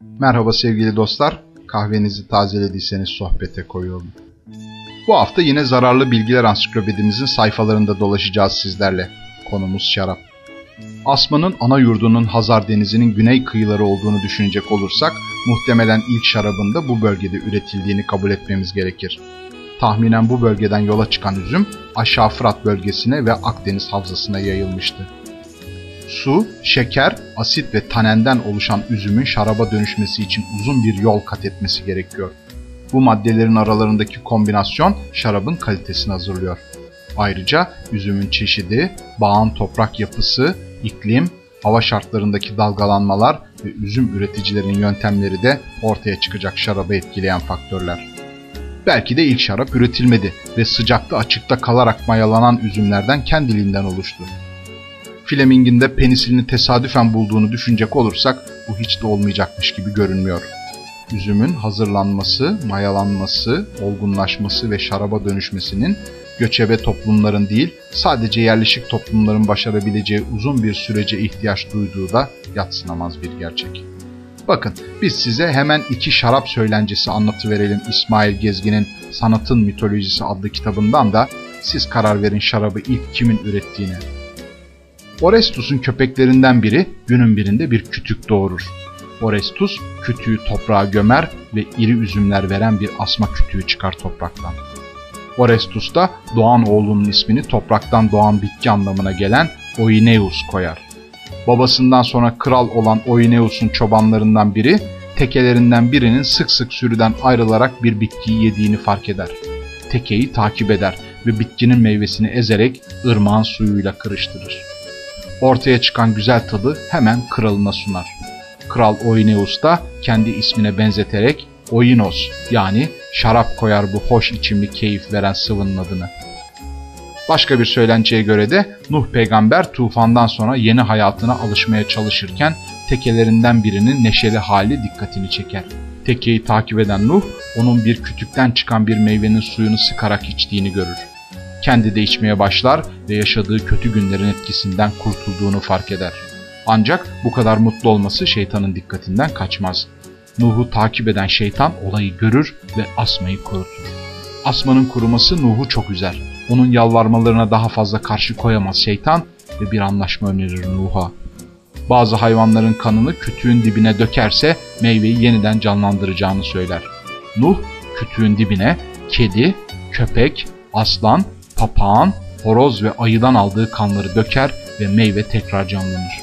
Merhaba sevgili dostlar. Kahvenizi tazelediyseniz sohbete koyuyorum. Bu hafta yine zararlı bilgiler ansiklopedimizin sayfalarında dolaşacağız sizlerle. Konumuz şarap. Asma'nın ana yurdunun Hazar Denizi'nin güney kıyıları olduğunu düşünecek olursak muhtemelen ilk şarabın da bu bölgede üretildiğini kabul etmemiz gerekir. Tahminen bu bölgeden yola çıkan üzüm aşağı Fırat bölgesine ve Akdeniz havzasına yayılmıştı. Su, şeker, asit ve tanenden oluşan üzümün şaraba dönüşmesi için uzun bir yol kat etmesi gerekiyor. Bu maddelerin aralarındaki kombinasyon şarabın kalitesini hazırlıyor. Ayrıca üzümün çeşidi, bağın toprak yapısı, iklim, hava şartlarındaki dalgalanmalar ve üzüm üreticilerinin yöntemleri de ortaya çıkacak şarabı etkileyen faktörler. Belki de ilk şarap üretilmedi ve sıcakta açıkta kalarak mayalanan üzümlerden kendiliğinden oluştu. Fleming'in de penisilini tesadüfen bulduğunu düşünecek olursak bu hiç de olmayacakmış gibi görünmüyor. Üzümün hazırlanması, mayalanması, olgunlaşması ve şaraba dönüşmesinin göçebe toplumların değil, sadece yerleşik toplumların başarabileceği uzun bir sürece ihtiyaç duyduğu da yatsınamaz bir gerçek. Bakın biz size hemen iki şarap söylencesi anlatıverelim İsmail Gezgin'in Sanatın Mitolojisi adlı kitabından da siz karar verin şarabı ilk kimin ürettiğini. Orestus'un köpeklerinden biri günün birinde bir kütük doğurur. Orestus kütüğü toprağa gömer ve iri üzümler veren bir asma kütüğü çıkar topraktan. Orestus da doğan oğlunun ismini topraktan doğan bitki anlamına gelen Oineus koyar. Babasından sonra kral olan Oineus'un çobanlarından biri tekelerinden birinin sık sık sürüden ayrılarak bir bitkiyi yediğini fark eder. Tekeyi takip eder ve bitkinin meyvesini ezerek ırmağın suyuyla kırıştırır. Ortaya çıkan güzel tadı hemen kralına sunar. Kral Oineus da kendi ismine benzeterek Oinos yani şarap koyar bu hoş içimli keyif veren sıvının adını. Başka bir söylenceye göre de Nuh peygamber tufandan sonra yeni hayatına alışmaya çalışırken tekelerinden birinin neşeli hali dikkatini çeker. Tekeyi takip eden Nuh, onun bir kütükten çıkan bir meyvenin suyunu sıkarak içtiğini görür. Kendi de içmeye başlar ve yaşadığı kötü günlerin etkisinden kurtulduğunu fark eder. Ancak bu kadar mutlu olması şeytanın dikkatinden kaçmaz. Nuh'u takip eden şeytan olayı görür ve asmayı kurutur. Asmanın kuruması Nuh'u çok üzer. Onun yalvarmalarına daha fazla karşı koyamaz şeytan ve bir anlaşma önerir Nuh'a. Bazı hayvanların kanını kütüğün dibine dökerse meyveyi yeniden canlandıracağını söyler. Nuh kütüğün dibine kedi, köpek, aslan, papağan, horoz ve ayıdan aldığı kanları döker ve meyve tekrar canlanır.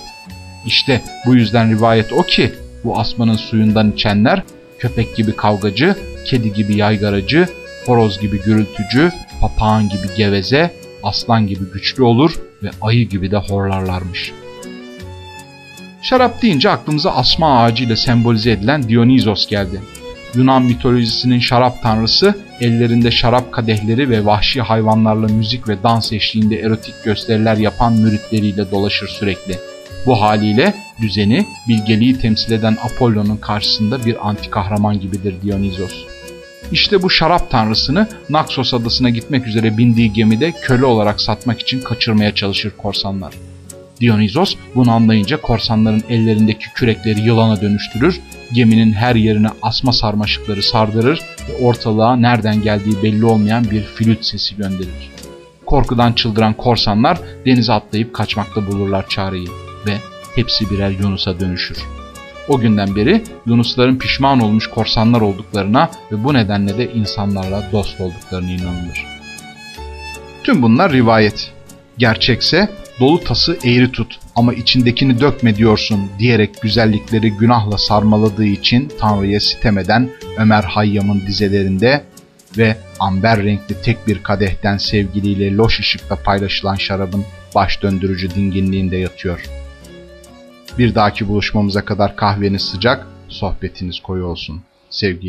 İşte bu yüzden rivayet o ki bu asmanın suyundan içenler köpek gibi kavgacı, kedi gibi yaygaracı, horoz gibi gürültücü, papağan gibi geveze, aslan gibi güçlü olur ve ayı gibi de horlarlarmış. Şarap deyince aklımıza asma ağacı ile sembolize edilen Dionizos geldi. Yunan mitolojisinin şarap tanrısı ellerinde şarap kadehleri ve vahşi hayvanlarla müzik ve dans eşliğinde erotik gösteriler yapan müritleriyle dolaşır sürekli. Bu haliyle düzeni, bilgeliği temsil eden Apollo'nun karşısında bir anti kahraman gibidir Dionizos. İşte bu şarap tanrısını Naxos adasına gitmek üzere bindiği gemide köle olarak satmak için kaçırmaya çalışır korsanlar. Dionizos bunu anlayınca korsanların ellerindeki kürekleri yılana dönüştürür, geminin her yerine asma sarmaşıkları sardırır ve ortalığa nereden geldiği belli olmayan bir flüt sesi gönderir. Korkudan çıldıran korsanlar denize atlayıp kaçmakta bulurlar çareyi ve hepsi birer Yunus'a dönüşür. O günden beri Yunusların pişman olmuş korsanlar olduklarına ve bu nedenle de insanlarla dost olduklarına inanılır. Tüm bunlar rivayet. Gerçekse dolu tası eğri tut ama içindekini dökme diyorsun diyerek güzellikleri günahla sarmaladığı için Tanrı'ya sitem eden Ömer Hayyam'ın dizelerinde ve amber renkli tek bir kadehten sevgiliyle loş ışıkta paylaşılan şarabın baş döndürücü dinginliğinde yatıyor. Bir dahaki buluşmamıza kadar kahveniz sıcak, sohbetiniz koyu olsun. Sevgiyle.